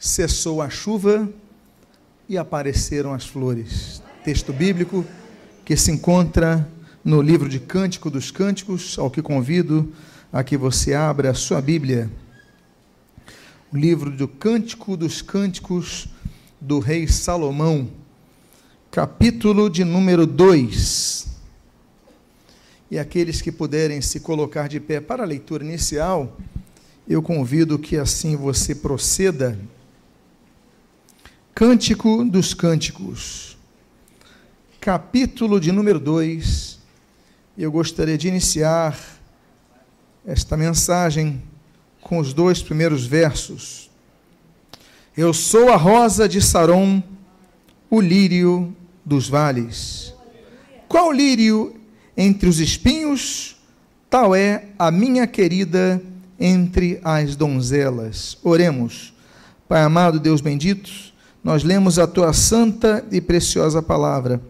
cessou a chuva e apareceram as flores. Texto bíblico que se encontra no livro de Cântico dos Cânticos, ao que convido a que você abra a sua Bíblia. O livro do Cântico dos Cânticos do rei Salomão, capítulo de número 2. E aqueles que puderem se colocar de pé para a leitura inicial, eu convido que assim você proceda. Cântico dos Cânticos, capítulo de número 2. Eu gostaria de iniciar esta mensagem com os dois primeiros versos. Eu sou a rosa de Saron, o lírio dos vales. Qual lírio entre os espinhos? Tal é a minha querida entre as donzelas. Oremos. Pai amado, Deus bendito, nós lemos a tua santa e preciosa palavra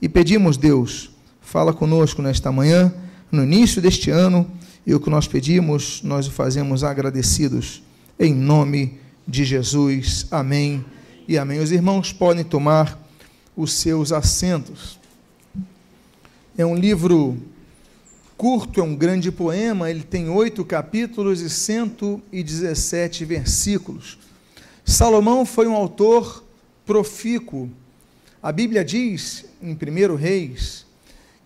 e pedimos, Deus, fala conosco nesta manhã, no início deste ano, e o que nós pedimos, nós o fazemos agradecidos, em nome de Jesus. Amém e amém. Os irmãos podem tomar os seus assentos. É um livro curto, é um grande poema, ele tem oito capítulos e 117 versículos. Salomão foi um autor profícuo. A Bíblia diz, em 1 Reis,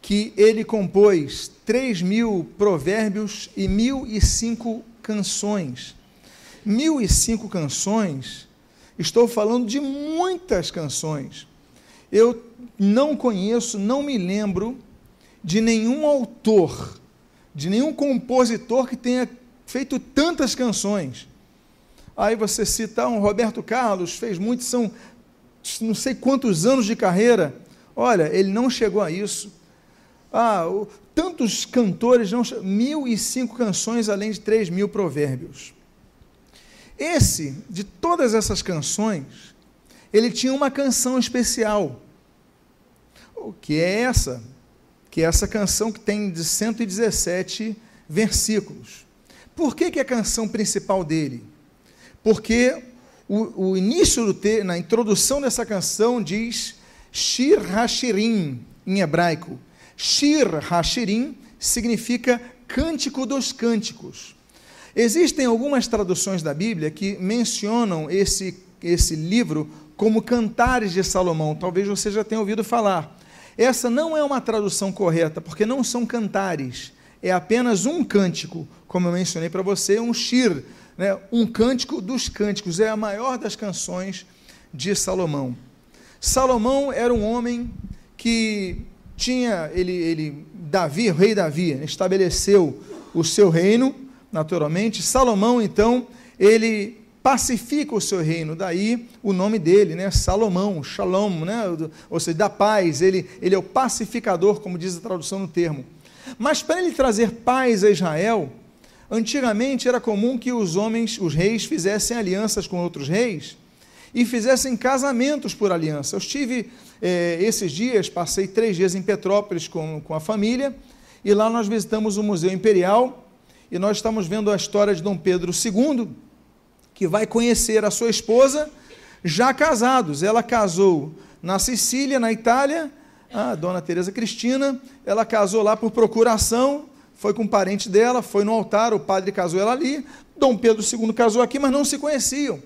que ele compôs três mil provérbios e mil e cinco canções. Mil e cinco canções, estou falando de muitas canções. Eu não conheço, não me lembro de nenhum autor, de nenhum compositor que tenha feito tantas canções. Aí você cita um Roberto Carlos, fez muito, são não sei quantos anos de carreira. Olha, ele não chegou a isso. Ah, o, tantos cantores, não, mil e cinco canções, além de três mil provérbios. Esse, de todas essas canções, ele tinha uma canção especial. Que é essa? que é essa canção que tem de 117 versículos. Por que, que é a canção principal dele? Porque o, o início do te, na introdução dessa canção diz Shir Hashirim, em hebraico. Shir Hashirim significa cântico dos cânticos. Existem algumas traduções da Bíblia que mencionam esse, esse livro como Cantares de Salomão. Talvez você já tenha ouvido falar. Essa não é uma tradução correta, porque não são cantares, é apenas um cântico, como eu mencionei para você, um shir, né? um cântico dos cânticos, é a maior das canções de Salomão. Salomão era um homem que tinha, ele, ele Davi, o rei Davi, estabeleceu o seu reino, naturalmente. Salomão, então, ele pacifica o seu reino, daí o nome dele, né? Salomão, Shalom, né? ou seja, da paz, ele, ele é o pacificador, como diz a tradução no termo. Mas para ele trazer paz a Israel, antigamente era comum que os homens, os reis, fizessem alianças com outros reis e fizessem casamentos por aliança. Eu estive eh, esses dias, passei três dias em Petrópolis com, com a família, e lá nós visitamos o Museu Imperial, e nós estamos vendo a história de Dom Pedro II, que vai conhecer a sua esposa já casados. Ela casou na Sicília, na Itália, a dona Teresa Cristina, ela casou lá por procuração, foi com um parente dela, foi no altar, o padre casou ela ali, Dom Pedro II casou aqui, mas não se conheciam.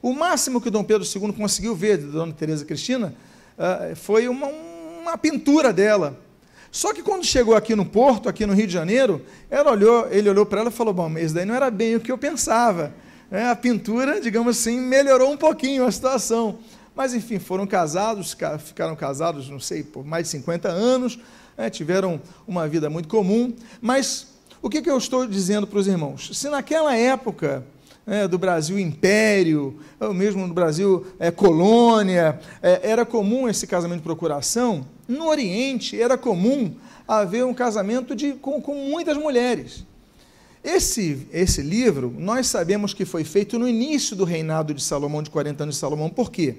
O máximo que Dom Pedro II conseguiu ver de Dona Teresa Cristina uh, foi uma, uma pintura dela. Só que quando chegou aqui no Porto, aqui no Rio de Janeiro, ela olhou, ele olhou para ela e falou: Bom, mas daí não era bem o que eu pensava é, a pintura, digamos assim, melhorou um pouquinho a situação. Mas, enfim, foram casados, ficaram casados, não sei, por mais de 50 anos, né, tiveram uma vida muito comum. Mas o que, que eu estou dizendo para os irmãos? Se naquela época é, do Brasil império, ou mesmo no Brasil é, colônia, é, era comum esse casamento de procuração, no Oriente era comum haver um casamento de, com, com muitas mulheres. Esse, esse livro, nós sabemos que foi feito no início do reinado de Salomão, de 40 anos de Salomão. Por quê?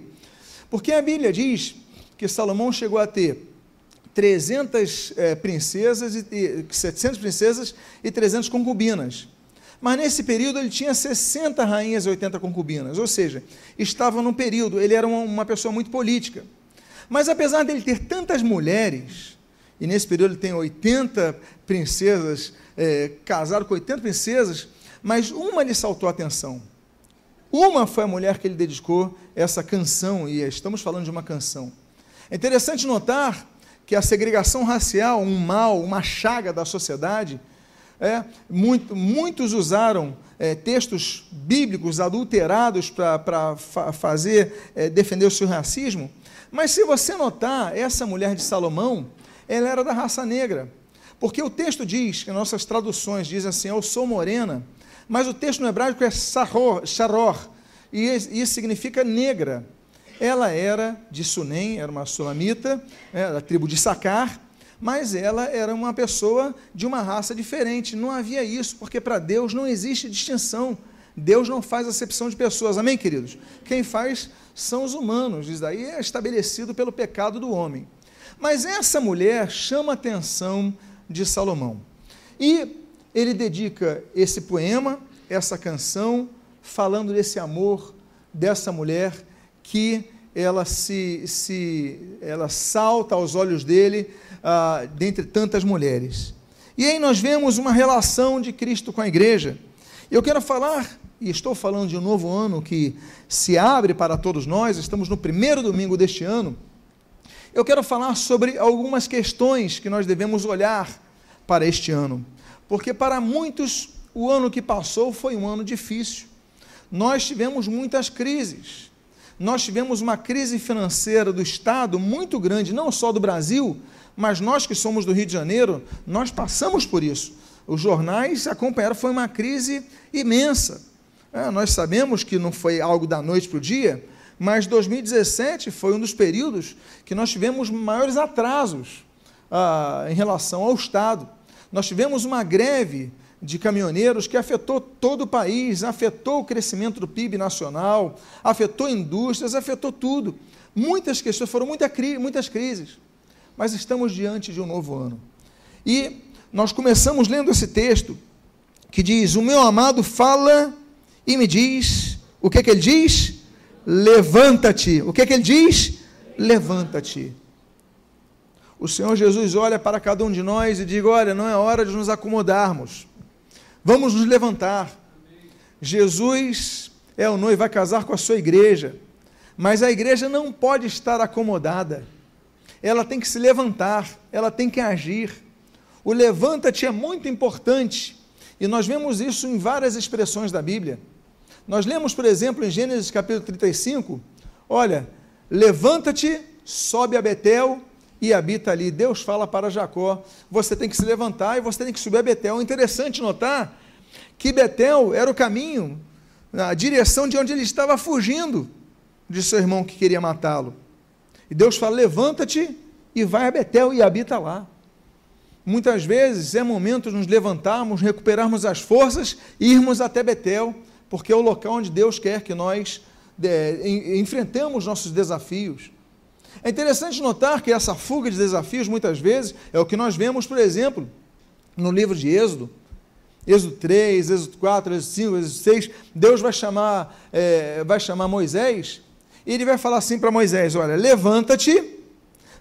Porque a Bíblia diz que Salomão chegou a ter 300 é, princesas, e, 700 princesas e 300 concubinas. Mas nesse período ele tinha 60 rainhas e 80 concubinas, ou seja, estava num período, ele era uma, uma pessoa muito política. Mas apesar dele ter tantas mulheres, e nesse período ele tem 80 princesas, é, casado com 80 princesas, mas uma lhe saltou a atenção. Uma foi a mulher que ele dedicou essa canção, e estamos falando de uma canção. É interessante notar que a segregação racial, um mal, uma chaga da sociedade, é, muito, muitos usaram é, textos bíblicos adulterados para fa fazer é, defender o seu racismo. Mas se você notar, essa mulher de Salomão, ela era da raça negra. Porque o texto diz, que nossas traduções dizem assim, eu sou morena, mas o texto no hebraico é saror, charor, e isso significa negra. Ela era de Sunem, era uma sulamita, é, da tribo de Sacar, mas ela era uma pessoa de uma raça diferente. Não havia isso, porque para Deus não existe distinção. Deus não faz acepção de pessoas. Amém, queridos? Quem faz são os humanos. Isso daí é estabelecido pelo pecado do homem. Mas essa mulher chama a atenção de Salomão. E ele dedica esse poema, essa canção, falando desse amor dessa mulher que ela se, se ela salta aos olhos dele ah, dentre tantas mulheres. E aí nós vemos uma relação de Cristo com a igreja. Eu quero falar, e estou falando de um novo ano que se abre para todos nós, estamos no primeiro domingo deste ano. Eu quero falar sobre algumas questões que nós devemos olhar para este ano, porque para muitos o ano que passou foi um ano difícil. Nós tivemos muitas crises. Nós tivemos uma crise financeira do Estado muito grande, não só do Brasil, mas nós que somos do Rio de Janeiro, nós passamos por isso. Os jornais acompanharam, foi uma crise imensa. É, nós sabemos que não foi algo da noite para o dia, mas 2017 foi um dos períodos que nós tivemos maiores atrasos ah, em relação ao Estado. Nós tivemos uma greve de caminhoneiros que afetou todo o país, afetou o crescimento do PIB nacional, afetou indústrias, afetou tudo. Muitas questões, foram muita, muitas crises mas estamos diante de um novo ano. E nós começamos lendo esse texto que diz: O meu amado fala e me diz, o que, que ele diz? Levanta-te. O que, que ele diz? Levanta-te. O Senhor Jesus olha para cada um de nós e diz: Olha, não é hora de nos acomodarmos, vamos nos levantar. Jesus é o noivo, vai casar com a sua igreja, mas a igreja não pode estar acomodada ela tem que se levantar, ela tem que agir. O levanta-te é muito importante, e nós vemos isso em várias expressões da Bíblia. Nós lemos, por exemplo, em Gênesis capítulo 35, olha, levanta-te, sobe a Betel e habita ali. Deus fala para Jacó, você tem que se levantar e você tem que subir a Betel. É interessante notar que Betel era o caminho, a direção de onde ele estava fugindo de seu irmão que queria matá-lo. E Deus fala: levanta-te e vai a Betel e habita lá. Muitas vezes é momento de nos levantarmos, recuperarmos as forças e irmos até Betel, porque é o local onde Deus quer que nós é, enfrentemos nossos desafios. É interessante notar que essa fuga de desafios, muitas vezes, é o que nós vemos, por exemplo, no livro de Êxodo. Êxodo 3, Êxodo 4, Êxodo 5, Êxodo 6, Deus vai chamar, é, vai chamar Moisés e ele vai falar assim para Moisés: Olha, levanta-te,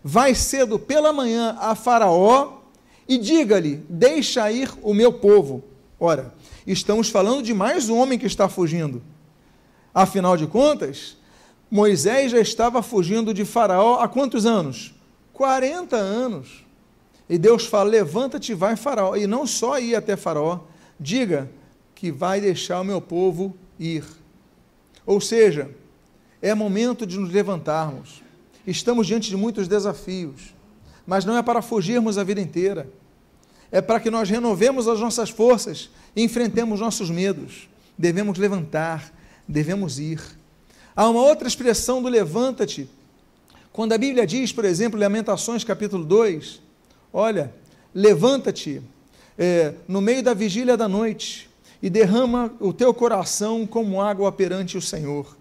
vai cedo pela manhã a Faraó e diga-lhe: Deixa ir o meu povo. Ora, estamos falando de mais um homem que está fugindo. Afinal de contas, Moisés já estava fugindo de Faraó há quantos anos? 40 anos. E Deus fala: Levanta-te e vai Faraó. E não só ir até Faraó, diga que vai deixar o meu povo ir. Ou seja, é momento de nos levantarmos. Estamos diante de muitos desafios, mas não é para fugirmos a vida inteira. É para que nós renovemos as nossas forças e enfrentemos nossos medos. Devemos levantar, devemos ir. Há uma outra expressão do levanta-te. Quando a Bíblia diz, por exemplo, Lamentações capítulo 2, olha, levanta-te é, no meio da vigília da noite e derrama o teu coração como água perante o Senhor.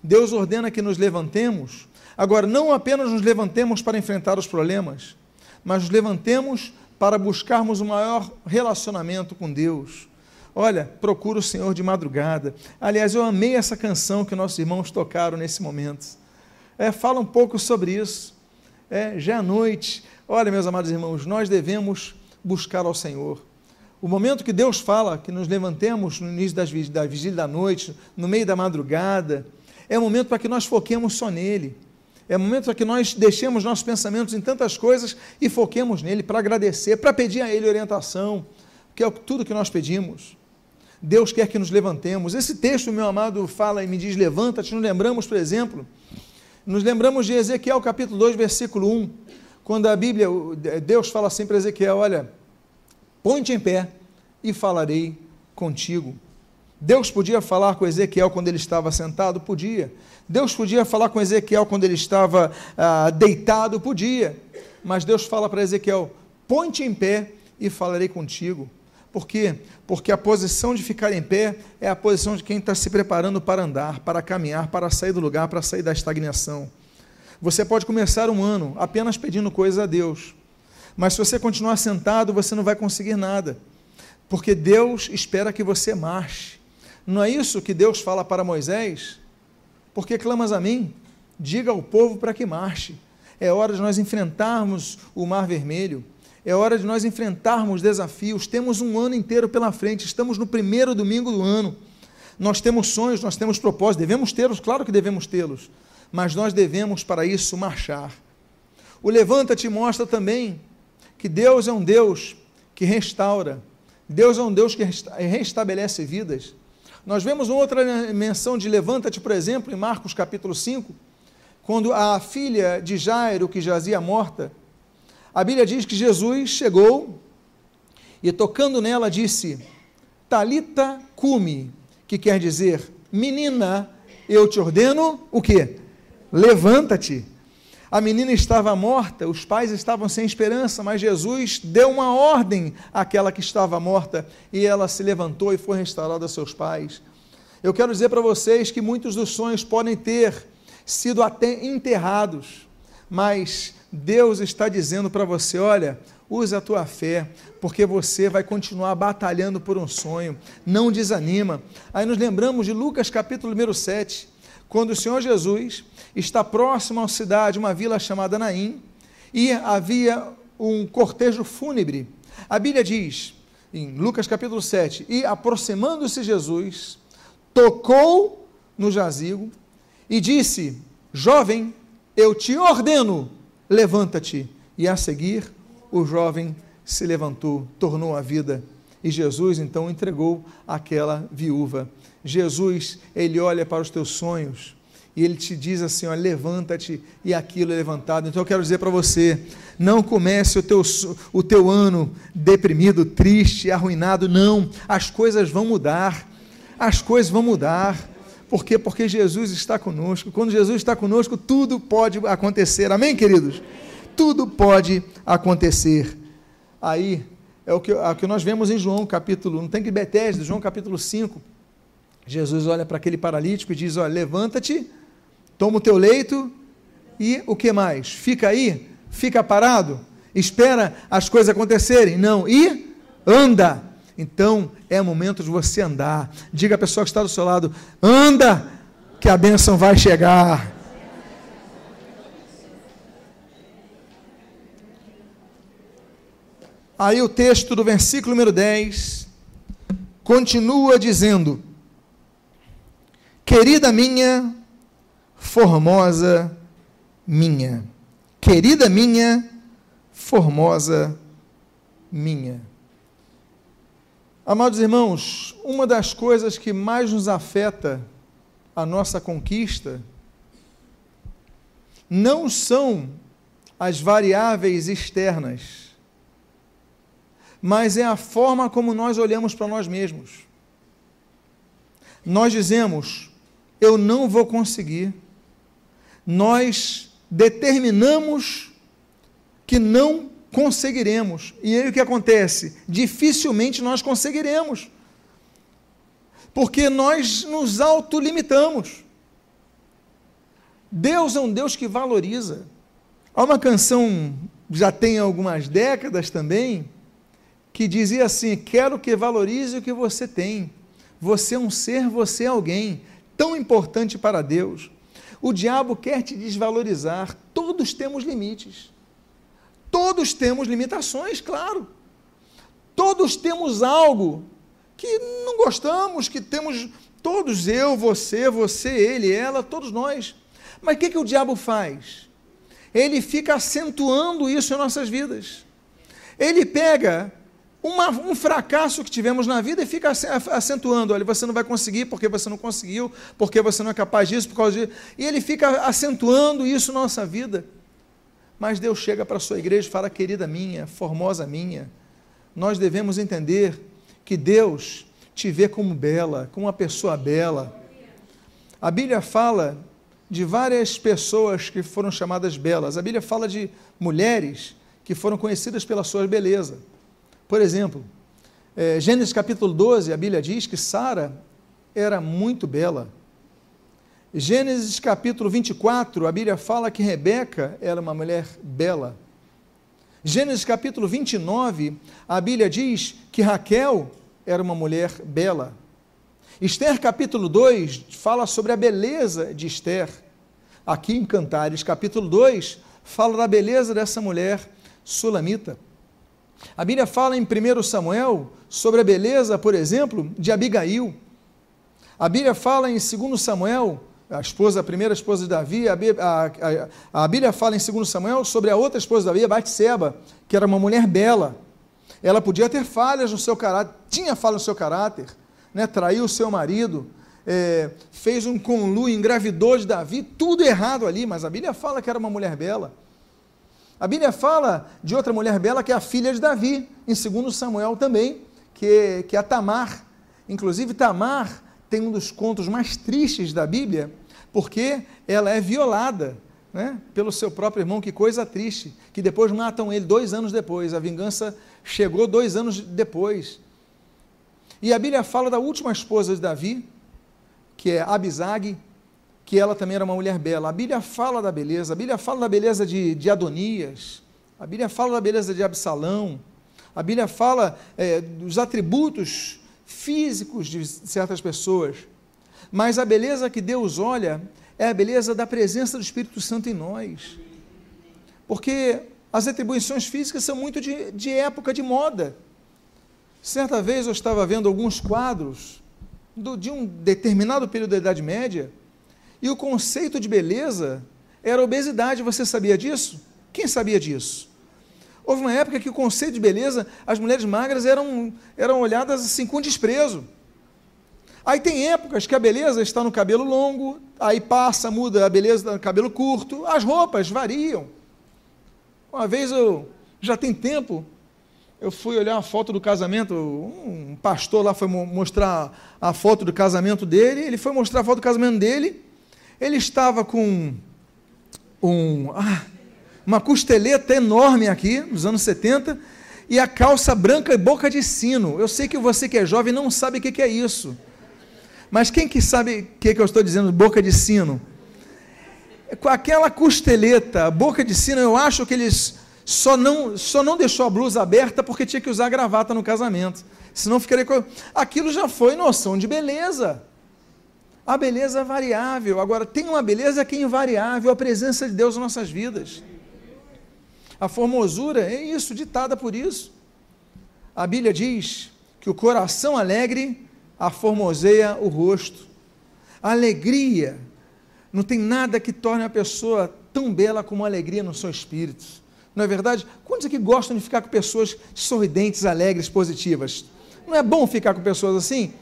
Deus ordena que nos levantemos. Agora, não apenas nos levantemos para enfrentar os problemas, mas nos levantemos para buscarmos um maior relacionamento com Deus. Olha, procura o Senhor de madrugada. Aliás, eu amei essa canção que nossos irmãos tocaram nesse momento. É, fala um pouco sobre isso. É, já à noite. Olha, meus amados irmãos, nós devemos buscar ao Senhor. O momento que Deus fala que nos levantemos no início das, da vigília da noite, no meio da madrugada, é o momento para que nós foquemos só nele. É o momento para que nós deixemos nossos pensamentos em tantas coisas e foquemos nele para agradecer, para pedir a ele orientação, que é tudo que nós pedimos. Deus quer que nos levantemos. Esse texto, meu amado, fala e me diz: levanta-te. Nos lembramos, por exemplo, nos lembramos de Ezequiel capítulo 2, versículo 1, quando a Bíblia, Deus fala assim para Ezequiel: Olha, põe-te em pé e falarei contigo. Deus podia falar com Ezequiel quando ele estava sentado? Podia. Deus podia falar com Ezequiel quando ele estava ah, deitado? Podia. Mas Deus fala para Ezequiel: põe-te em pé e falarei contigo. Por quê? Porque a posição de ficar em pé é a posição de quem está se preparando para andar, para caminhar, para sair do lugar, para sair da estagnação. Você pode começar um ano apenas pedindo coisas a Deus, mas se você continuar sentado, você não vai conseguir nada, porque Deus espera que você marche. Não é isso que Deus fala para Moisés? Porque clamas a mim, diga ao povo para que marche. É hora de nós enfrentarmos o Mar Vermelho. É hora de nós enfrentarmos desafios. Temos um ano inteiro pela frente, estamos no primeiro domingo do ano. Nós temos sonhos, nós temos propósitos, devemos tê-los, claro que devemos tê-los, mas nós devemos para isso marchar. O Levanta-te mostra também que Deus é um Deus que restaura, Deus é um Deus que restabelece vidas. Nós vemos outra menção de Levanta-te, por exemplo, em Marcos capítulo 5, quando a filha de Jairo, que jazia morta, a Bíblia diz que Jesus chegou e tocando nela disse: Talita cumi, que quer dizer, menina, eu te ordeno o quê? Levanta-te. A menina estava morta, os pais estavam sem esperança, mas Jesus deu uma ordem àquela que estava morta e ela se levantou e foi restaurada aos seus pais. Eu quero dizer para vocês que muitos dos sonhos podem ter sido até enterrados, mas Deus está dizendo para você: olha, use a tua fé, porque você vai continuar batalhando por um sonho, não desanima. Aí nos lembramos de Lucas capítulo número 7, quando o Senhor Jesus está próximo à cidade, uma vila chamada Naim, e havia um cortejo fúnebre. A Bíblia diz, em Lucas capítulo 7, e aproximando-se Jesus, tocou no jazigo e disse: Jovem, eu te ordeno levanta-te. E a seguir, o jovem se levantou, tornou a vida. E Jesus então entregou aquela viúva. Jesus, ele olha para os teus sonhos e ele te diz assim: ó, levanta-te, e aquilo é levantado. Então eu quero dizer para você: não comece o teu, o teu ano deprimido, triste, arruinado. Não, as coisas vão mudar. As coisas vão mudar. Por quê? Porque Jesus está conosco. Quando Jesus está conosco, tudo pode acontecer. Amém, queridos? Tudo pode acontecer. Aí é o que, é o que nós vemos em João capítulo, não tem que Betesda, João capítulo 5. Jesus olha para aquele paralítico e diz: Olha, levanta-te, toma o teu leito e o que mais? Fica aí? Fica parado? Espera as coisas acontecerem? Não, e anda. Então é momento de você andar. Diga à pessoa que está do seu lado: anda, que a bênção vai chegar. Aí o texto do versículo número 10 continua dizendo: Querida minha, formosa minha, querida minha, formosa minha. Amados irmãos, uma das coisas que mais nos afeta a nossa conquista não são as variáveis externas, mas é a forma como nós olhamos para nós mesmos. Nós dizemos, eu não vou conseguir. Nós determinamos que não conseguiremos. E aí o que acontece? Dificilmente nós conseguiremos. Porque nós nos autolimitamos. Deus é um Deus que valoriza. Há uma canção, já tem algumas décadas também, que dizia assim: Quero que valorize o que você tem. Você é um ser, você é alguém tão importante para Deus. O diabo quer te desvalorizar. Todos temos limites. Todos temos limitações, claro. Todos temos algo que não gostamos, que temos todos, eu, você, você, ele, ela, todos nós. Mas o que, que o diabo faz? Ele fica acentuando isso em nossas vidas. Ele pega uma, um fracasso que tivemos na vida e fica acentuando. Olha, você não vai conseguir porque você não conseguiu, porque você não é capaz disso, por causa disso. E ele fica acentuando isso na nossa vida. Mas Deus chega para a sua igreja e fala, querida minha, formosa minha, nós devemos entender que Deus te vê como bela, como uma pessoa bela. A Bíblia fala de várias pessoas que foram chamadas belas. A Bíblia fala de mulheres que foram conhecidas pela sua beleza. Por exemplo, é, Gênesis capítulo 12, a Bíblia diz que Sara era muito bela. Gênesis capítulo 24, a Bíblia fala que Rebeca era uma mulher bela. Gênesis capítulo 29, a Bíblia diz que Raquel era uma mulher bela. Esther capítulo 2 fala sobre a beleza de Esther. Aqui em Cantares capítulo 2 fala da beleza dessa mulher sulamita. A Bíblia fala em 1 Samuel sobre a beleza, por exemplo, de Abigail. A Bíblia fala em 2 Samuel, a esposa, a primeira esposa de Davi, a, a, a, a Bíblia fala em 2 Samuel sobre a outra esposa de Davi, Batseba, que era uma mulher bela. Ela podia ter falhas no seu caráter, tinha falhas no seu caráter, né? traiu o seu marido, é, fez um conluio, engravidou de Davi, tudo errado ali, mas a Bíblia fala que era uma mulher bela. A Bíblia fala de outra mulher bela que é a filha de Davi, em 2 Samuel também, que, que é a Tamar. Inclusive, Tamar tem um dos contos mais tristes da Bíblia, porque ela é violada né, pelo seu próprio irmão. Que coisa triste. Que depois matam ele dois anos depois. A vingança chegou dois anos depois. E a Bíblia fala da última esposa de Davi, que é Abisag, que ela também era uma mulher bela. A Bíblia fala da beleza, a Bíblia fala da beleza de, de Adonias, a Bíblia fala da beleza de Absalão, a Bíblia fala é, dos atributos físicos de certas pessoas. Mas a beleza que Deus olha é a beleza da presença do Espírito Santo em nós. Porque as atribuições físicas são muito de, de época de moda. Certa vez eu estava vendo alguns quadros do, de um determinado período da Idade Média e o conceito de beleza era obesidade. Você sabia disso? Quem sabia disso? Houve uma época que o conceito de beleza, as mulheres magras eram, eram olhadas assim com desprezo. Aí tem épocas que a beleza está no cabelo longo, aí passa, muda a beleza no cabelo curto, as roupas variam. Uma vez eu, já tem tempo, eu fui olhar a foto do casamento, um pastor lá foi mostrar a foto do casamento dele, ele foi mostrar a foto do casamento dele, ele estava com um, ah, uma costeleta enorme aqui, nos anos 70, e a calça branca e boca de sino. Eu sei que você que é jovem não sabe o que é isso. Mas quem que sabe o que, que eu estou dizendo, boca de sino? Com aquela costeleta, boca de sino, eu acho que eles só não, só não deixou a blusa aberta porque tinha que usar gravata no casamento. Senão ficaria. Aquilo já foi noção de beleza. A beleza é variável. Agora, tem uma beleza que é invariável, a presença de Deus nas nossas vidas. A formosura é isso, ditada por isso. A Bíblia diz que o coração alegre aformoseia o rosto. A alegria, não tem nada que torne a pessoa tão bela como a alegria no seu espírito. Não é verdade? Quantos aqui gostam de ficar com pessoas sorridentes, alegres, positivas? Não é bom ficar com pessoas assim?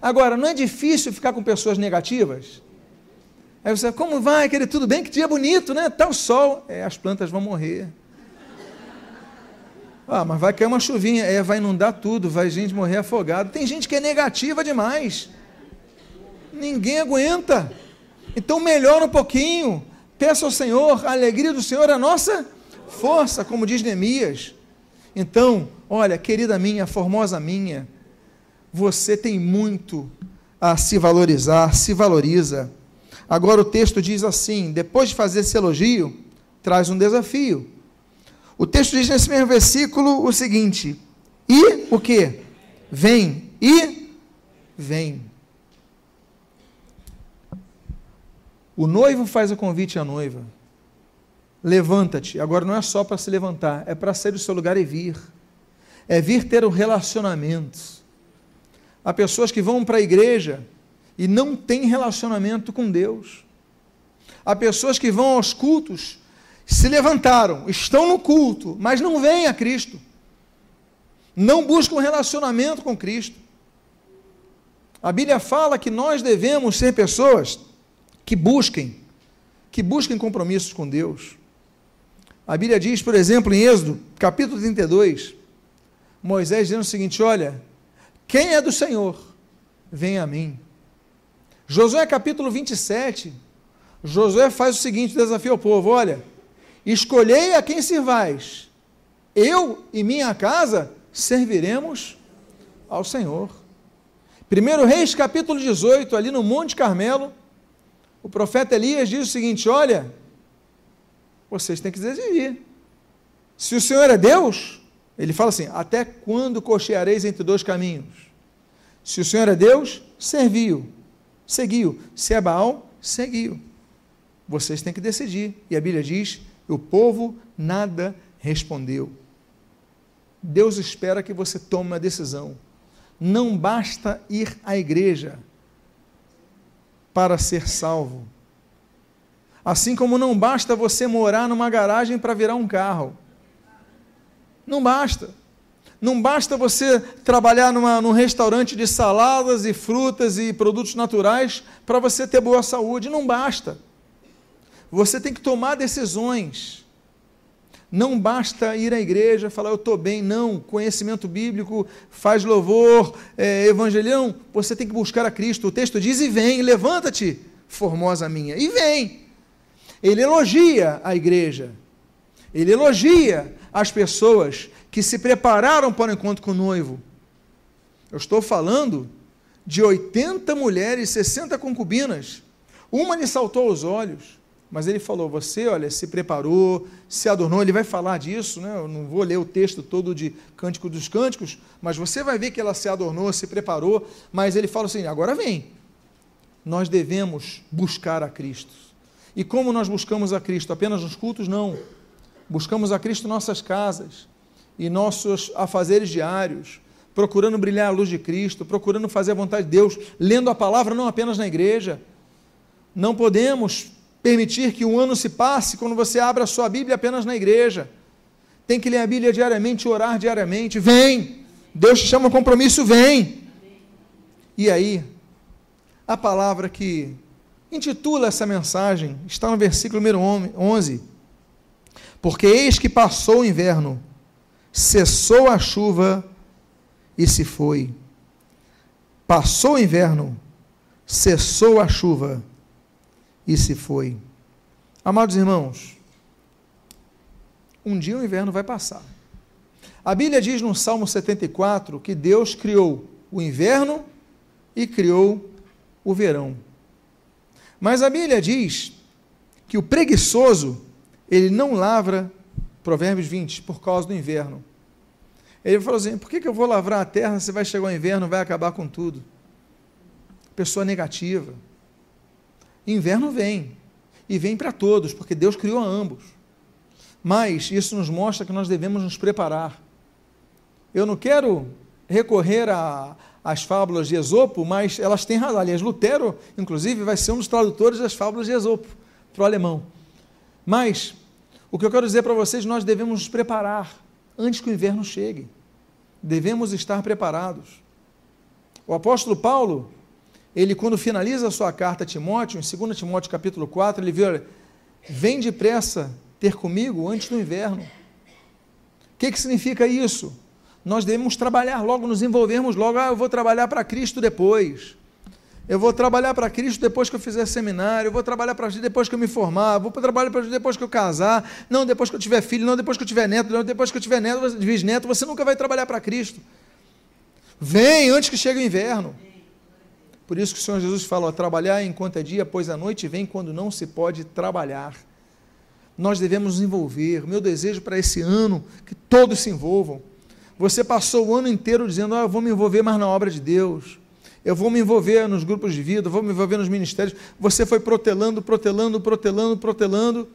Agora, não é difícil ficar com pessoas negativas? Aí você, como vai, querer tudo bem? Que dia bonito, né? Tá o sol. É, as plantas vão morrer. Ah, mas vai cair uma chuvinha. É, vai inundar tudo, vai gente morrer afogada. Tem gente que é negativa demais. Ninguém aguenta. Então melhora um pouquinho. Peça ao Senhor, a alegria do Senhor é a nossa força, como diz Neemias. Então, olha, querida minha, formosa minha, você tem muito a se valorizar, se valoriza. Agora o texto diz assim: depois de fazer esse elogio, traz um desafio. O texto diz nesse mesmo versículo o seguinte: e o que? Vem e vem. O noivo faz o convite à noiva. Levanta-te. Agora não é só para se levantar, é para sair do seu lugar e vir. É vir ter um relacionamento. Há pessoas que vão para a igreja e não têm relacionamento com Deus. Há pessoas que vão aos cultos, se levantaram, estão no culto, mas não vêm a Cristo. Não buscam relacionamento com Cristo. A Bíblia fala que nós devemos ser pessoas que busquem, que busquem compromissos com Deus. A Bíblia diz, por exemplo, em Êxodo, capítulo 32, Moisés dizendo o seguinte: Olha, quem é do Senhor, vem a mim. Josué capítulo 27, Josué faz o seguinte desafio ao povo: Olha, escolhei a quem servais, eu e minha casa serviremos ao Senhor. 1 Reis capítulo 18, ali no Monte Carmelo, o profeta Elias diz o seguinte: Olha, vocês têm que decidir. Se o Senhor é Deus, ele fala assim: Até quando cocheareis entre dois caminhos? Se o Senhor é Deus, serviu, seguiu. Se é Baal, seguiu. Vocês têm que decidir. E a Bíblia diz: O povo nada respondeu. Deus espera que você tome uma decisão. Não basta ir à igreja para ser salvo. Assim como não basta você morar numa garagem para virar um carro. Não basta. Não basta você trabalhar numa, num restaurante de saladas e frutas e produtos naturais para você ter boa saúde. Não basta. Você tem que tomar decisões. Não basta ir à igreja falar eu estou bem, não. Conhecimento bíblico, faz louvor, é, evangelhão. Você tem que buscar a Cristo. O texto diz: e vem, levanta-te, formosa minha. E vem. Ele elogia a igreja, ele elogia as pessoas que se prepararam para o encontro com o noivo. Eu estou falando de 80 mulheres, 60 concubinas. Uma lhe saltou aos olhos, mas ele falou: Você, olha, se preparou, se adornou. Ele vai falar disso, né? Eu não vou ler o texto todo de Cântico dos Cânticos, mas você vai ver que ela se adornou, se preparou. Mas ele fala assim: Agora vem. Nós devemos buscar a Cristo. E como nós buscamos a Cristo? Apenas nos cultos? Não. Buscamos a Cristo em nossas casas e nossos afazeres diários, procurando brilhar a luz de Cristo, procurando fazer a vontade de Deus, lendo a palavra não apenas na igreja. Não podemos permitir que um ano se passe quando você abra a sua Bíblia apenas na igreja. Tem que ler a Bíblia diariamente, orar diariamente. Vem! Deus te chama a compromisso, vem! E aí, a palavra que intitula essa mensagem, está no versículo número 11. Porque eis que passou o inverno, cessou a chuva e se foi. Passou o inverno, cessou a chuva e se foi. Amados irmãos, um dia o inverno vai passar. A Bíblia diz no Salmo 74 que Deus criou o inverno e criou o verão. Mas a Bíblia diz que o preguiçoso, ele não lavra, Provérbios 20, por causa do inverno. Ele falou assim: por que, que eu vou lavrar a terra se vai chegar o inverno vai acabar com tudo? Pessoa negativa. Inverno vem, e vem para todos, porque Deus criou a ambos. Mas isso nos mostra que nós devemos nos preparar. Eu não quero recorrer as fábulas de Esopo, mas elas têm razão. Aliás, Lutero, inclusive, vai ser um dos tradutores das fábulas de Esopo para o alemão. Mas, o que eu quero dizer para vocês, nós devemos nos preparar antes que o inverno chegue. Devemos estar preparados. O apóstolo Paulo, ele quando finaliza a sua carta a Timóteo, em 2 Timóteo capítulo 4, ele viu, olha, vem depressa ter comigo antes do inverno. O que, que significa isso? nós devemos trabalhar logo, nos envolvermos logo. Ah, eu vou trabalhar para Cristo depois. Eu vou trabalhar para Cristo depois que eu fizer seminário. Eu vou trabalhar para Cristo depois que eu me formar. Vou trabalhar para Cristo depois que eu casar. Não depois que eu tiver filho. Não depois que eu tiver neto. Não depois que eu tiver neto, bisneto. Você nunca vai trabalhar para Cristo. Vem antes que chegue o inverno. Por isso que o Senhor Jesus fala: ó, trabalhar enquanto é dia, pois a noite vem quando não se pode trabalhar. Nós devemos nos envolver. Meu desejo para esse ano que todos se envolvam Você passou o ano inteiro dizendo: ah, eu vou me envolver mais na obra de Deus, eu vou me envolver nos grupos de vida, vou me envolver nos ministérios. Você foi protelando, protelando, protelando, protelando.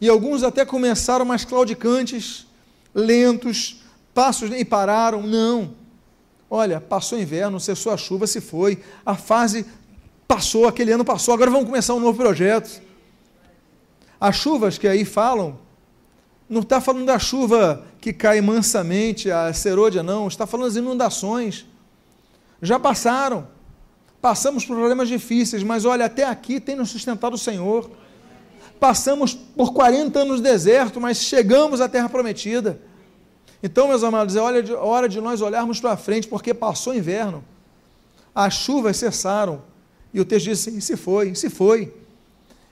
E alguns até começaram mais claudicantes, lentos, passos e pararam. Não. Olha, passou o inverno, cessou a chuva, se foi. A fase passou, aquele ano passou, agora vamos começar um novo projeto. As chuvas que aí falam, não está falando da chuva que cai mansamente, a serôdia, não, está falando das inundações. Já passaram. Passamos por problemas difíceis, mas olha, até aqui tem nos sustentado o Senhor. Passamos por 40 anos no deserto, mas chegamos à terra prometida. Então, meus amados, é hora de nós olharmos para frente, porque passou o inverno, as chuvas cessaram, e o texto diz assim: se foi, se foi.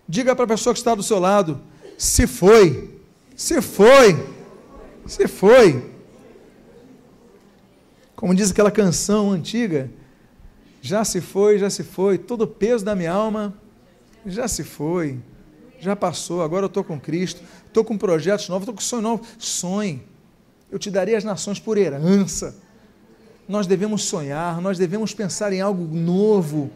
Diga para a pessoa que está do seu lado: se foi, se foi, se foi. Como diz aquela canção antiga, já se foi, já se foi, todo o peso da minha alma já se foi, já passou, agora eu estou com Cristo, estou com projetos novos, estou com sonho novo. Sonhe, eu te darei as nações por herança. Nós devemos sonhar, nós devemos pensar em algo novo.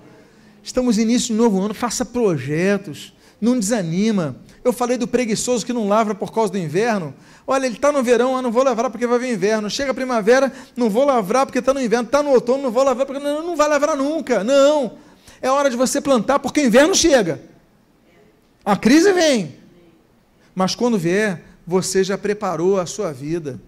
Estamos início de novo ano, faça projetos, não desanima. Eu falei do preguiçoso que não lavra por causa do inverno. Olha, ele está no verão, ah, não vou lavrar porque vai vir inverno. Chega a primavera, não vou lavrar porque está no inverno. Está no outono, não vou lavrar porque não, não vai lavrar nunca. Não. É hora de você plantar porque o inverno chega. A crise vem. Mas quando vier, você já preparou a sua vida.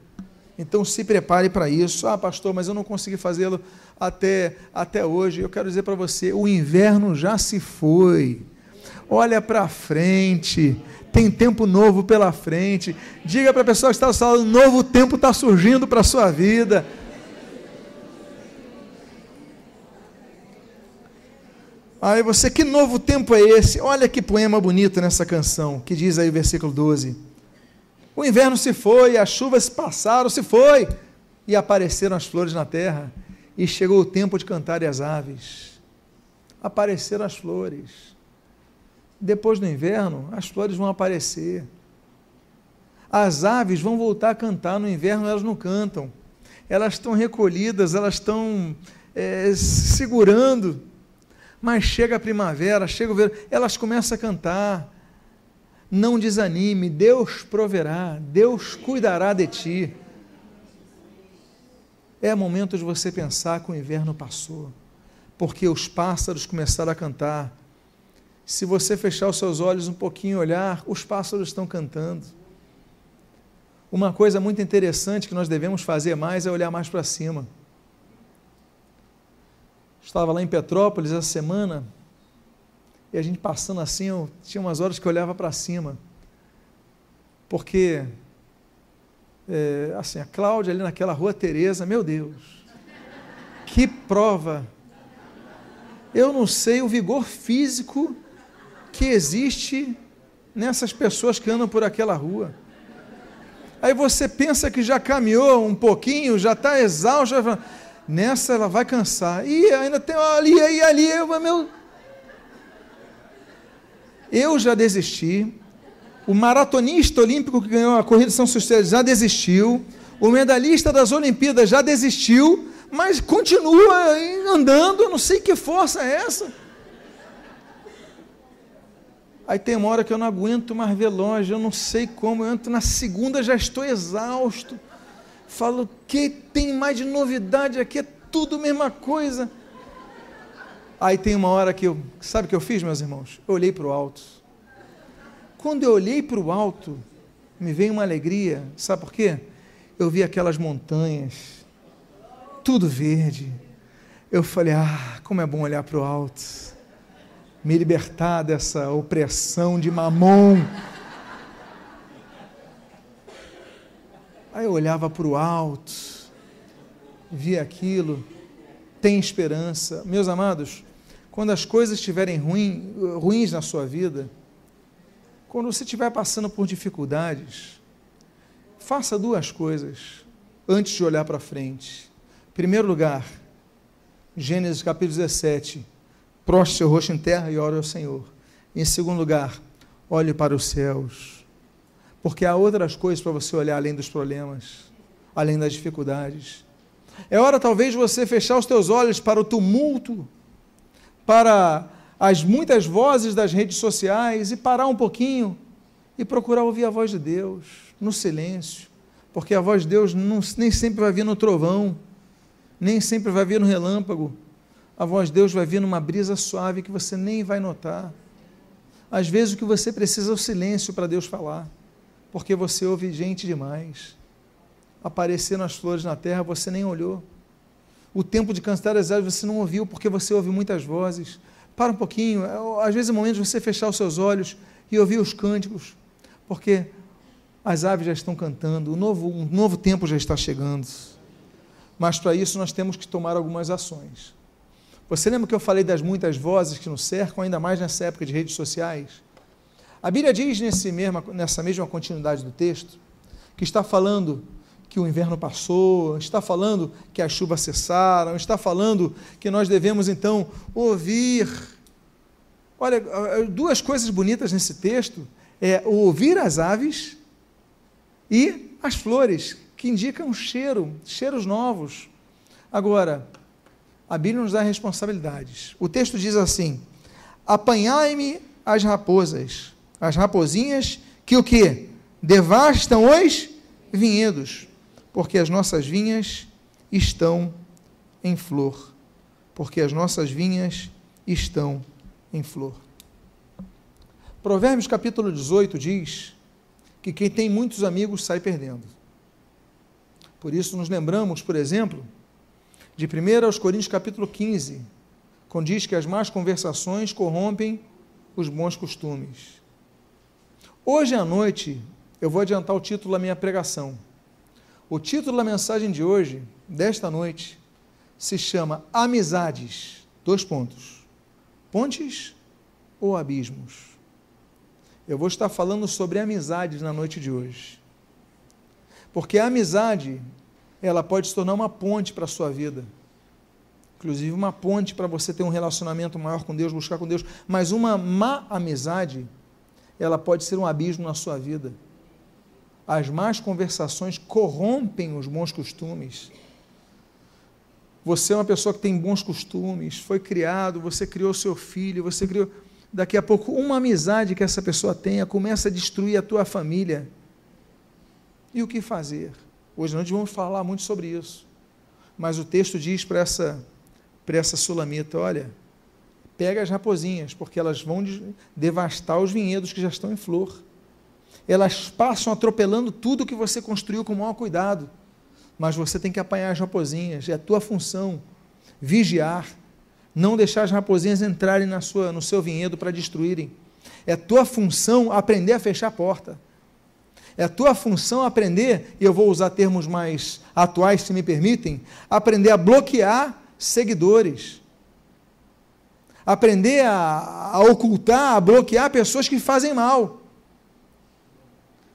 Então se prepare para isso. Ah, pastor, mas eu não consegui fazê-lo até, até hoje. Eu quero dizer para você: o inverno já se foi. Olha para frente tem tempo novo pela frente. Diga para a pessoa que está falando, novo tempo está surgindo para a sua vida. Aí você, que novo tempo é esse? Olha que poema bonito nessa canção, que diz aí o versículo 12. O inverno se foi, as chuvas passaram, se foi, e apareceram as flores na terra, e chegou o tempo de cantar as aves. Apareceram as flores depois do inverno, as flores vão aparecer. As aves vão voltar a cantar. No inverno elas não cantam. Elas estão recolhidas, elas estão é, segurando. Mas chega a primavera, chega o verão, elas começam a cantar. Não desanime, Deus proverá, Deus cuidará de ti. É momento de você pensar que o inverno passou, porque os pássaros começaram a cantar, se você fechar os seus olhos um pouquinho e olhar, os pássaros estão cantando. Uma coisa muito interessante que nós devemos fazer mais é olhar mais para cima. Estava lá em Petrópolis essa semana e a gente passando assim, eu tinha umas horas que eu olhava para cima, porque é, assim a Cláudia ali naquela rua Teresa, meu Deus, que prova! Eu não sei o vigor físico que existe nessas pessoas que andam por aquela rua. Aí você pensa que já caminhou um pouquinho, já está exausto, já nessa ela vai cansar. E ainda tem ali, aí, ali, eu, meu. Eu já desisti. O maratonista olímpico que ganhou a corrida de São Sucesso já desistiu. O medalhista das Olimpíadas já desistiu, mas continua andando. Eu não sei que força é essa. Aí tem uma hora que eu não aguento mais ver longe, eu não sei como, eu entro na segunda, já estou exausto. Falo, que tem mais de novidade aqui, é tudo mesma coisa. Aí tem uma hora que eu, sabe o que eu fiz, meus irmãos? Eu olhei para o alto. Quando eu olhei para o alto, me veio uma alegria, sabe por quê? Eu vi aquelas montanhas, tudo verde. Eu falei, ah, como é bom olhar para o alto me libertar dessa opressão de mamon. Aí eu olhava para o alto, via aquilo, tem esperança. Meus amados, quando as coisas estiverem ruim, ruins na sua vida, quando você estiver passando por dificuldades, faça duas coisas antes de olhar para frente. Em primeiro lugar, Gênesis capítulo 17 prostre seu rosto em terra e ore ao Senhor. Em segundo lugar, olhe para os céus, porque há outras coisas para você olhar além dos problemas. além das dificuldades. É hora talvez você fechar os teus olhos para o tumulto, para as muitas vozes das redes sociais e parar um pouquinho e procurar ouvir a voz de Deus no silêncio, porque a voz de Deus não, nem sempre vai vir no trovão, nem sempre vai vir no relâmpago. A voz de Deus vai vir numa brisa suave que você nem vai notar. Às vezes o que você precisa é o silêncio para Deus falar, porque você ouve gente demais. Aparecendo as flores na terra, você nem olhou. O tempo de cantar as aves você não ouviu, porque você ouve muitas vozes. Para um pouquinho, é, às vezes é momento de você fechar os seus olhos e ouvir os cânticos, porque as aves já estão cantando, um novo, um novo tempo já está chegando. Mas para isso nós temos que tomar algumas ações. Você lembra que eu falei das muitas vozes que nos cercam, ainda mais nessa época de redes sociais? A Bíblia diz nesse nessa mesma continuidade do texto que está falando que o inverno passou, está falando que as chuvas cessaram, está falando que nós devemos então ouvir. Olha, duas coisas bonitas nesse texto é ouvir as aves e as flores, que indicam cheiro, cheiros novos. Agora, a Bíblia nos dá responsabilidades. O texto diz assim: Apanhai-me as raposas, as raposinhas que o que? Devastam os vinhedos, porque as nossas vinhas estão em flor. Porque as nossas vinhas estão em flor. Provérbios capítulo 18 diz que quem tem muitos amigos sai perdendo. Por isso nos lembramos, por exemplo, de 1 aos Coríntios capítulo 15, quando diz que as más conversações corrompem os bons costumes. Hoje à noite eu vou adiantar o título da minha pregação. O título da mensagem de hoje, desta noite, se chama Amizades. Dois pontos. Pontes ou abismos? Eu vou estar falando sobre amizades na noite de hoje. Porque a amizade ela pode se tornar uma ponte para a sua vida. Inclusive, uma ponte para você ter um relacionamento maior com Deus, buscar com Deus. Mas uma má amizade, ela pode ser um abismo na sua vida. As más conversações corrompem os bons costumes. Você é uma pessoa que tem bons costumes, foi criado, você criou seu filho, você criou. Daqui a pouco, uma amizade que essa pessoa tenha começa a destruir a tua família. E o que fazer? Hoje nós vamos falar muito sobre isso. Mas o texto diz para essa, para essa sulamita: olha, pega as raposinhas, porque elas vão devastar os vinhedos que já estão em flor. Elas passam atropelando tudo que você construiu com o maior cuidado. Mas você tem que apanhar as raposinhas, é a tua função vigiar, não deixar as raposinhas entrarem na sua, no seu vinhedo para destruírem. É tua função aprender a fechar a porta. É tua função aprender, e eu vou usar termos mais atuais, se me permitem, aprender a bloquear seguidores. Aprender a, a ocultar, a bloquear pessoas que fazem mal.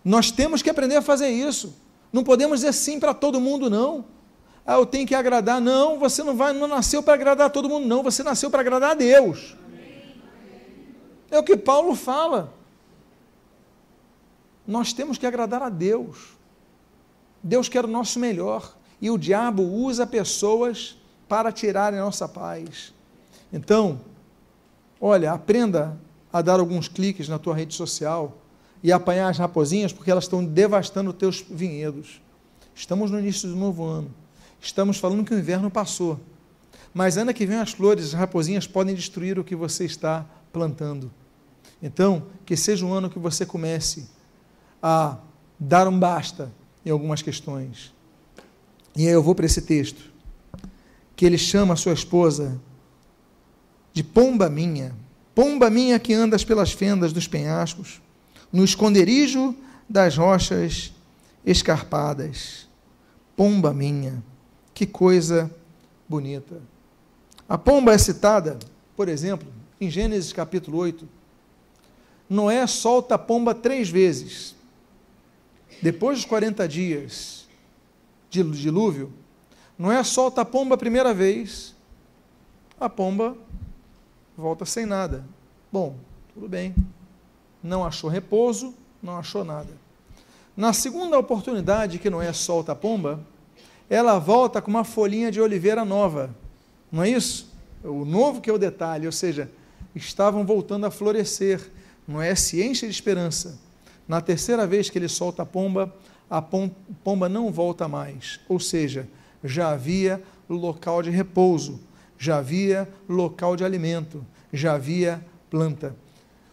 Nós temos que aprender a fazer isso. Não podemos dizer sim para todo mundo, não. Ah, eu tenho que agradar. Não, você não vai, não nasceu para agradar todo mundo, não. Você nasceu para agradar a Deus. É o que Paulo fala. Nós temos que agradar a Deus. Deus quer o nosso melhor. E o diabo usa pessoas para tirarem a nossa paz. Então, olha, aprenda a dar alguns cliques na tua rede social e apanhar as raposinhas, porque elas estão devastando teus vinhedos. Estamos no início do novo ano. Estamos falando que o inverno passou. Mas ainda que venham as flores, as raposinhas podem destruir o que você está plantando. Então, que seja um ano que você comece a dar um basta em algumas questões. E aí eu vou para esse texto, que ele chama a sua esposa de pomba minha, pomba minha que andas pelas fendas dos penhascos, no esconderijo das rochas escarpadas. Pomba minha, que coisa bonita. A pomba é citada, por exemplo, em Gênesis capítulo 8. Noé solta a pomba três vezes. Depois dos 40 dias de dilúvio, Noé solta a pomba a primeira vez, a pomba volta sem nada. Bom, tudo bem. Não achou repouso, não achou nada. Na segunda oportunidade que Noé solta a pomba, ela volta com uma folhinha de oliveira nova. Não é isso? O novo que é o detalhe, ou seja, estavam voltando a florescer. Noé se enche de esperança. Na terceira vez que ele solta a pomba, a pomba não volta mais. Ou seja, já havia local de repouso, já havia local de alimento, já havia planta.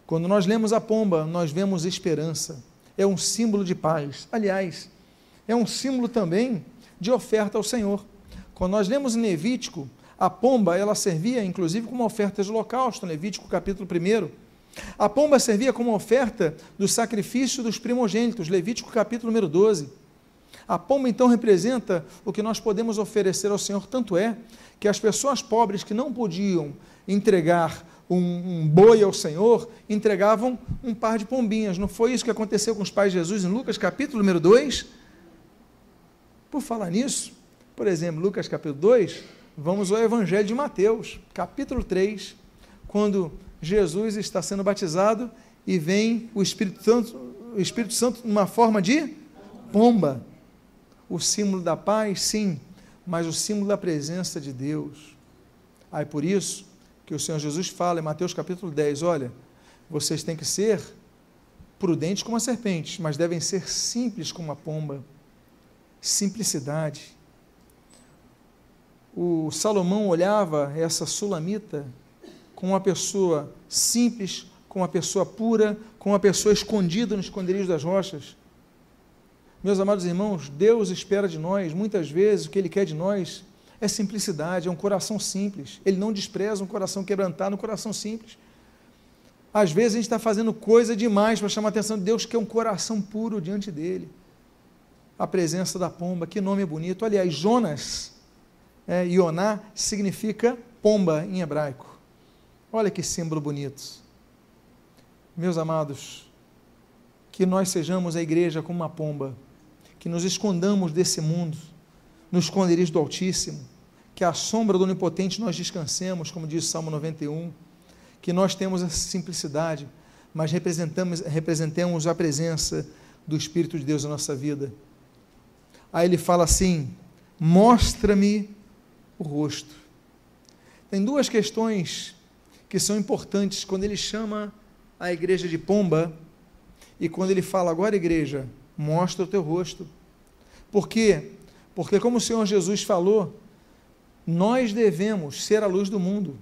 Quando nós lemos a pomba, nós vemos esperança. É um símbolo de paz. Aliás, é um símbolo também de oferta ao Senhor. Quando nós lemos em Levítico, a pomba, ela servia inclusive como oferta de holocausto, Levítico capítulo 1. A pomba servia como oferta do sacrifício dos primogênitos, Levítico capítulo número 12. A pomba então representa o que nós podemos oferecer ao Senhor, tanto é que as pessoas pobres que não podiam entregar um, um, boi ao Senhor, entregavam um par de pombinhas. Não foi isso que aconteceu com os pais de Jesus em Lucas capítulo número 2? Por falar nisso, por exemplo, Lucas capítulo 2, vamos ao Evangelho de Mateus, capítulo 3, quando Jesus está sendo batizado e vem o Espírito Santo, o Espírito Santo numa forma de pomba o símbolo da paz, sim, mas o símbolo da presença de Deus. Aí por isso que o Senhor Jesus fala em Mateus capítulo 10, olha, vocês têm que ser prudentes como a serpente, mas devem ser simples como a pomba. Simplicidade. O Salomão olhava essa sulamita com uma pessoa simples, com uma pessoa pura, com uma pessoa escondida no esconderijo das rochas. Meus amados irmãos, Deus espera de nós, muitas vezes, o que Ele quer de nós é simplicidade, é um coração simples. Ele não despreza um coração quebrantado, um coração simples. Às vezes a gente está fazendo coisa demais para chamar a atenção de Deus, que é um coração puro diante dele. A presença da pomba, que nome bonito. Aliás, Jonas, é, Ioná, significa pomba em hebraico. Olha que símbolo bonito. Meus amados, que nós sejamos a igreja como uma pomba que nos escondamos desse mundo, no esconderijo do Altíssimo, que à sombra do Onipotente nós descansemos, como diz Salmo 91, que nós temos essa simplicidade, mas representamos, representemos a presença do Espírito de Deus na nossa vida. Aí ele fala assim: mostra-me o rosto. Tem duas questões que são importantes quando ele chama a igreja de pomba e quando ele fala, agora, igreja, mostra o teu rosto. Por quê? Porque, como o Senhor Jesus falou, nós devemos ser a luz do mundo.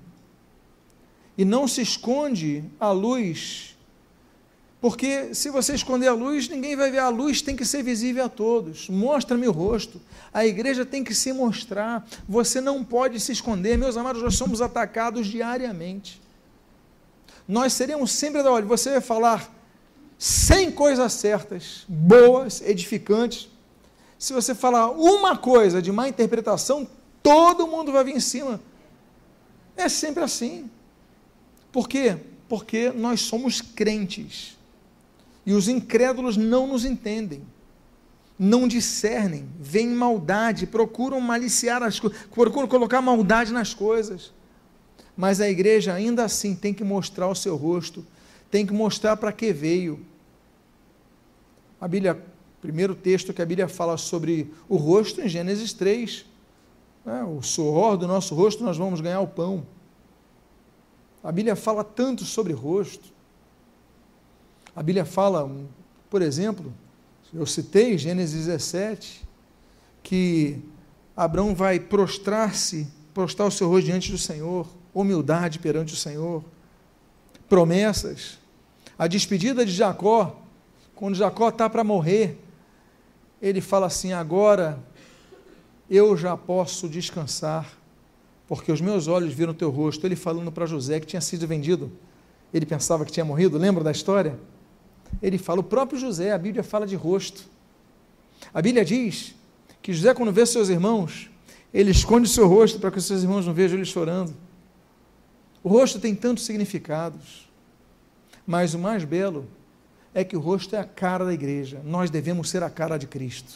E não se esconde a luz, porque se você esconder a luz, ninguém vai ver. A luz tem que ser visível a todos. Mostra-me o rosto. A igreja tem que se mostrar. Você não pode se esconder. Meus amados, nós somos atacados diariamente. Nós seremos sempre da olho. Você vai falar, 100 coisas certas, boas, edificantes. Se você falar uma coisa de má interpretação, todo mundo vai vir em cima. É sempre assim. Por quê? Porque nós somos crentes. E os incrédulos não nos entendem. Não discernem, veem maldade, procuram maliciar as coisas, procuram colocar maldade nas coisas. Mas a igreja ainda assim tem que mostrar o seu rosto, tem que mostrar para que veio a Bíblia, primeiro texto que a Bíblia fala sobre o rosto, em Gênesis 3. Né? O suor do nosso rosto nós vamos ganhar o pão. A Bíblia fala tanto sobre rosto. A Bíblia fala, por exemplo, eu citei Gênesis 17, que Abraão vai prostrar-se, prostrar o seu rosto diante do Senhor, humildade perante o Senhor, promessas. A despedida de Jacó, quando Jacó está para morrer, ele fala assim: agora eu já posso descansar, porque os meus olhos viram o teu rosto. Ele falando para José que tinha sido vendido, ele pensava que tinha morrido, lembra da história? Ele fala, o próprio José, a Bíblia fala de rosto. A Bíblia diz que José, quando vê seus irmãos, ele esconde seu rosto para que seus irmãos não vejam ele chorando. O rosto tem tantos significados, mas o mais belo é que o rosto é a cara da igreja. Nós devemos ser a cara de Cristo.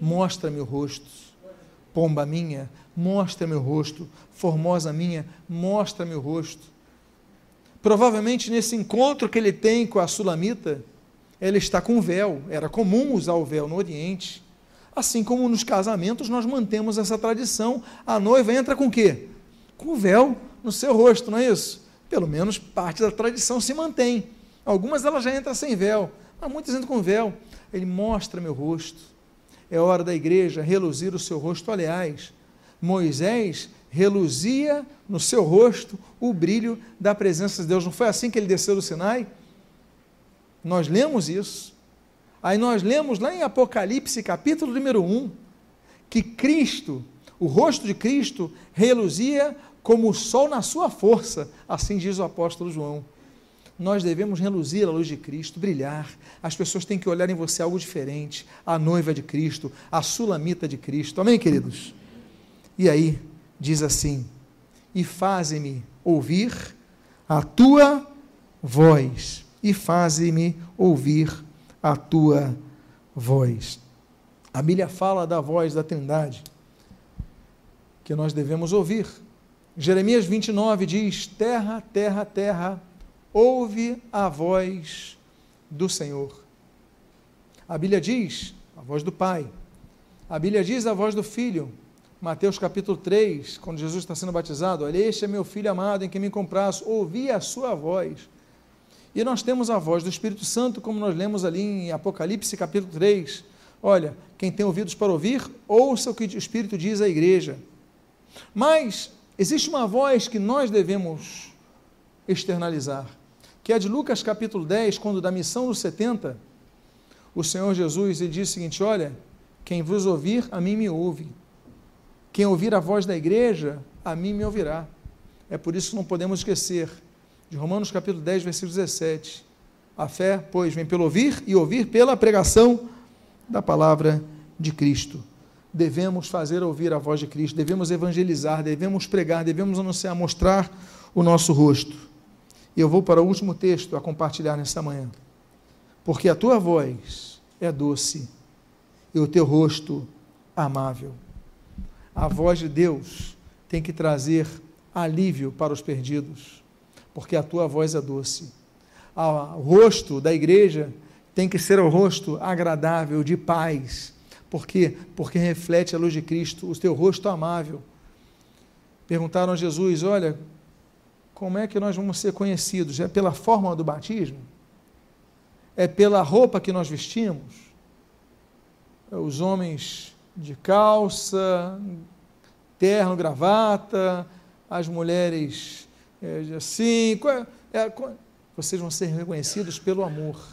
Mostra-me o rosto. Pomba minha, mostra-me o rosto. Formosa minha, mostra-me o rosto. Provavelmente nesse encontro que ele tem com a sulamita, ela está com véu. Era comum usar o véu no Oriente. Assim como nos casamentos nós mantemos essa tradição. A noiva entra com o quê? Com véu no seu rosto, não é isso? Pelo menos parte da tradição se mantém. Algumas ela já entra sem véu, mas muitas entram com véu. Ele mostra meu rosto. É hora da igreja reluzir o seu rosto. Aliás, Moisés reluzia no seu rosto o brilho da presença de Deus. Não foi assim que ele desceu do Sinai? Nós lemos isso. Aí nós lemos lá em Apocalipse, capítulo número 1, que Cristo, o rosto de Cristo, reluzia como o sol na sua força, assim diz o apóstolo João. Nós devemos reluzir a luz de Cristo, brilhar. As pessoas têm que olhar em você algo diferente. A noiva de Cristo, a sulamita de Cristo. Amém, queridos? E aí, diz assim: E faze-me ouvir a tua voz, e faze-me ouvir a tua voz. A Bíblia fala da voz da Trindade, que nós devemos ouvir. Jeremias 29 diz: Terra, terra, terra, ouve a voz do Senhor. A Bíblia diz a voz do Pai. A Bíblia diz a voz do Filho. Mateus capítulo 3, quando Jesus está sendo batizado, olha, este é meu filho amado em quem me compraço, ouvi a sua voz. E nós temos a voz do Espírito Santo, como nós lemos ali em Apocalipse capítulo 3. Olha, quem tem ouvidos para ouvir, ouça o que o Espírito diz à igreja. Mas existe uma voz que nós devemos externalizar, que é de Lucas capítulo 10, quando da missão dos 70, o Senhor Jesus ele diz o seguinte: Olha, quem vos ouvir, a mim me ouve. Quem ouvir a voz da igreja, a mim me ouvirá. É por isso que não podemos esquecer de Romanos capítulo 10, versículo 17. A fé, pois, vem pelo ouvir e ouvir pela pregação da palavra de Cristo. Devemos fazer ouvir a voz de Cristo, devemos evangelizar, devemos pregar, devemos anunciar, mostrar o nosso rosto. E eu vou para o último texto a compartilhar nesta manhã. Porque a tua voz é doce e o teu rosto amável a voz de Deus tem que trazer alívio para os perdidos, porque a tua voz é doce. O rosto da igreja tem que ser o rosto agradável, de paz. Por quê? Porque reflete a luz de Cristo, o teu rosto amável. Perguntaram a Jesus: Olha, como é que nós vamos ser conhecidos? É pela forma do batismo? É pela roupa que nós vestimos? Os homens de calça, terno, gravata, as mulheres é, assim. É, é, vocês vão ser reconhecidos pelo amor.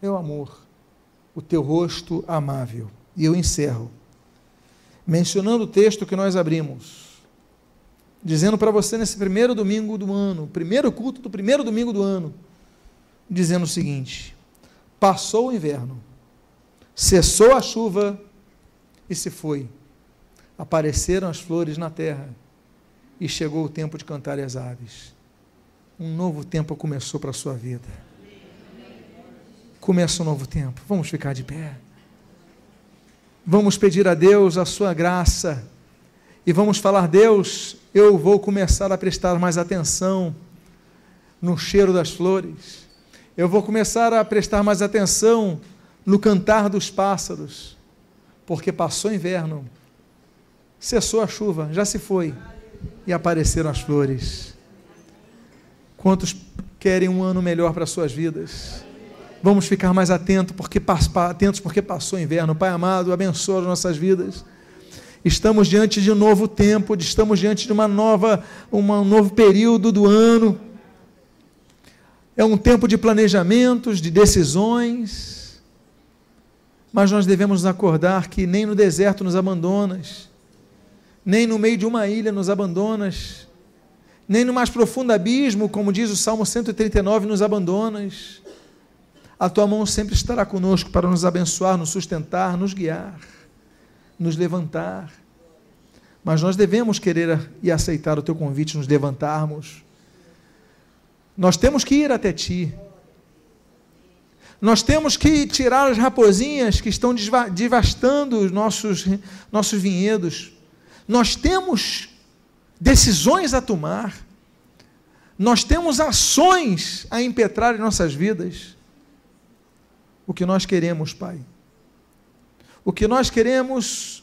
É o amor, o teu rosto amável. E eu encerro, mencionando o texto que nós abrimos, dizendo para você nesse primeiro domingo do ano, primeiro culto do primeiro domingo do ano, dizendo o seguinte: passou o inverno, cessou a chuva e se foi. Apareceram as flores na terra e chegou o tempo de cantar as aves. Um novo tempo começou para a sua vida. Começa um novo tempo. Vamos ficar de pé. Vamos pedir a Deus a sua graça e vamos falar: Deus, eu vou começar a prestar mais atenção no cheiro das flores. Eu vou começar a prestar mais atenção no cantar dos pássaros porque passou inverno, cessou a chuva, já se foi, e apareceram as flores. Quantos querem um ano melhor para suas vidas? Vamos ficar mais atentos porque, atentos porque passou o inverno. Pai amado, abençoa as nossas vidas. Estamos diante de um novo tempo, estamos diante de uma nova, um novo período do ano. É um tempo de planejamentos, de decisões mas nós devemos nos acordar que nem no deserto nos abandonas, nem no meio de uma ilha nos abandonas, nem no mais profundo abismo, como diz o Salmo 139, nos abandonas. A tua mão sempre estará conosco para nos abençoar, nos sustentar, nos guiar, nos levantar. Mas nós devemos querer e aceitar o teu convite, nos levantarmos. Nós temos que ir até ti. Nós temos que tirar as raposinhas que estão devastando os nossos, nossos vinhedos. Nós temos decisões a tomar. Nós temos ações a impetrar em nossas vidas. o que nós queremos, Pai. O que nós queremos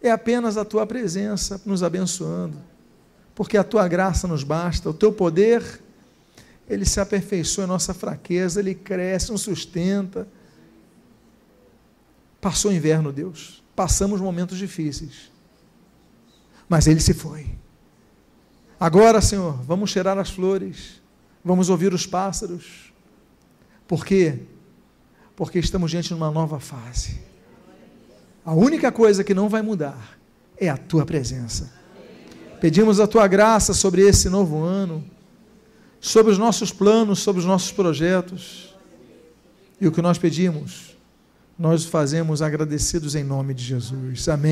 é apenas a tua presença nos abençoando, porque a tua graça nos basta, o teu poder, ele se aperfeiçoa em nossa fraqueza, ele cresce, nos sustenta. Passou o inverno, Deus, passamos momentos difíceis, mas ele se foi. Agora, Senhor, vamos cheirar as flores, vamos ouvir os pássaros, por quê? Porque estamos diante de uma nova fase. A única coisa que não vai mudar é a tua presença. Pedimos a tua graça sobre esse novo ano, sobre os nossos planos, sobre os nossos projetos. E o que nós pedimos, nós fazemos agradecidos em nome de Jesus. Amém.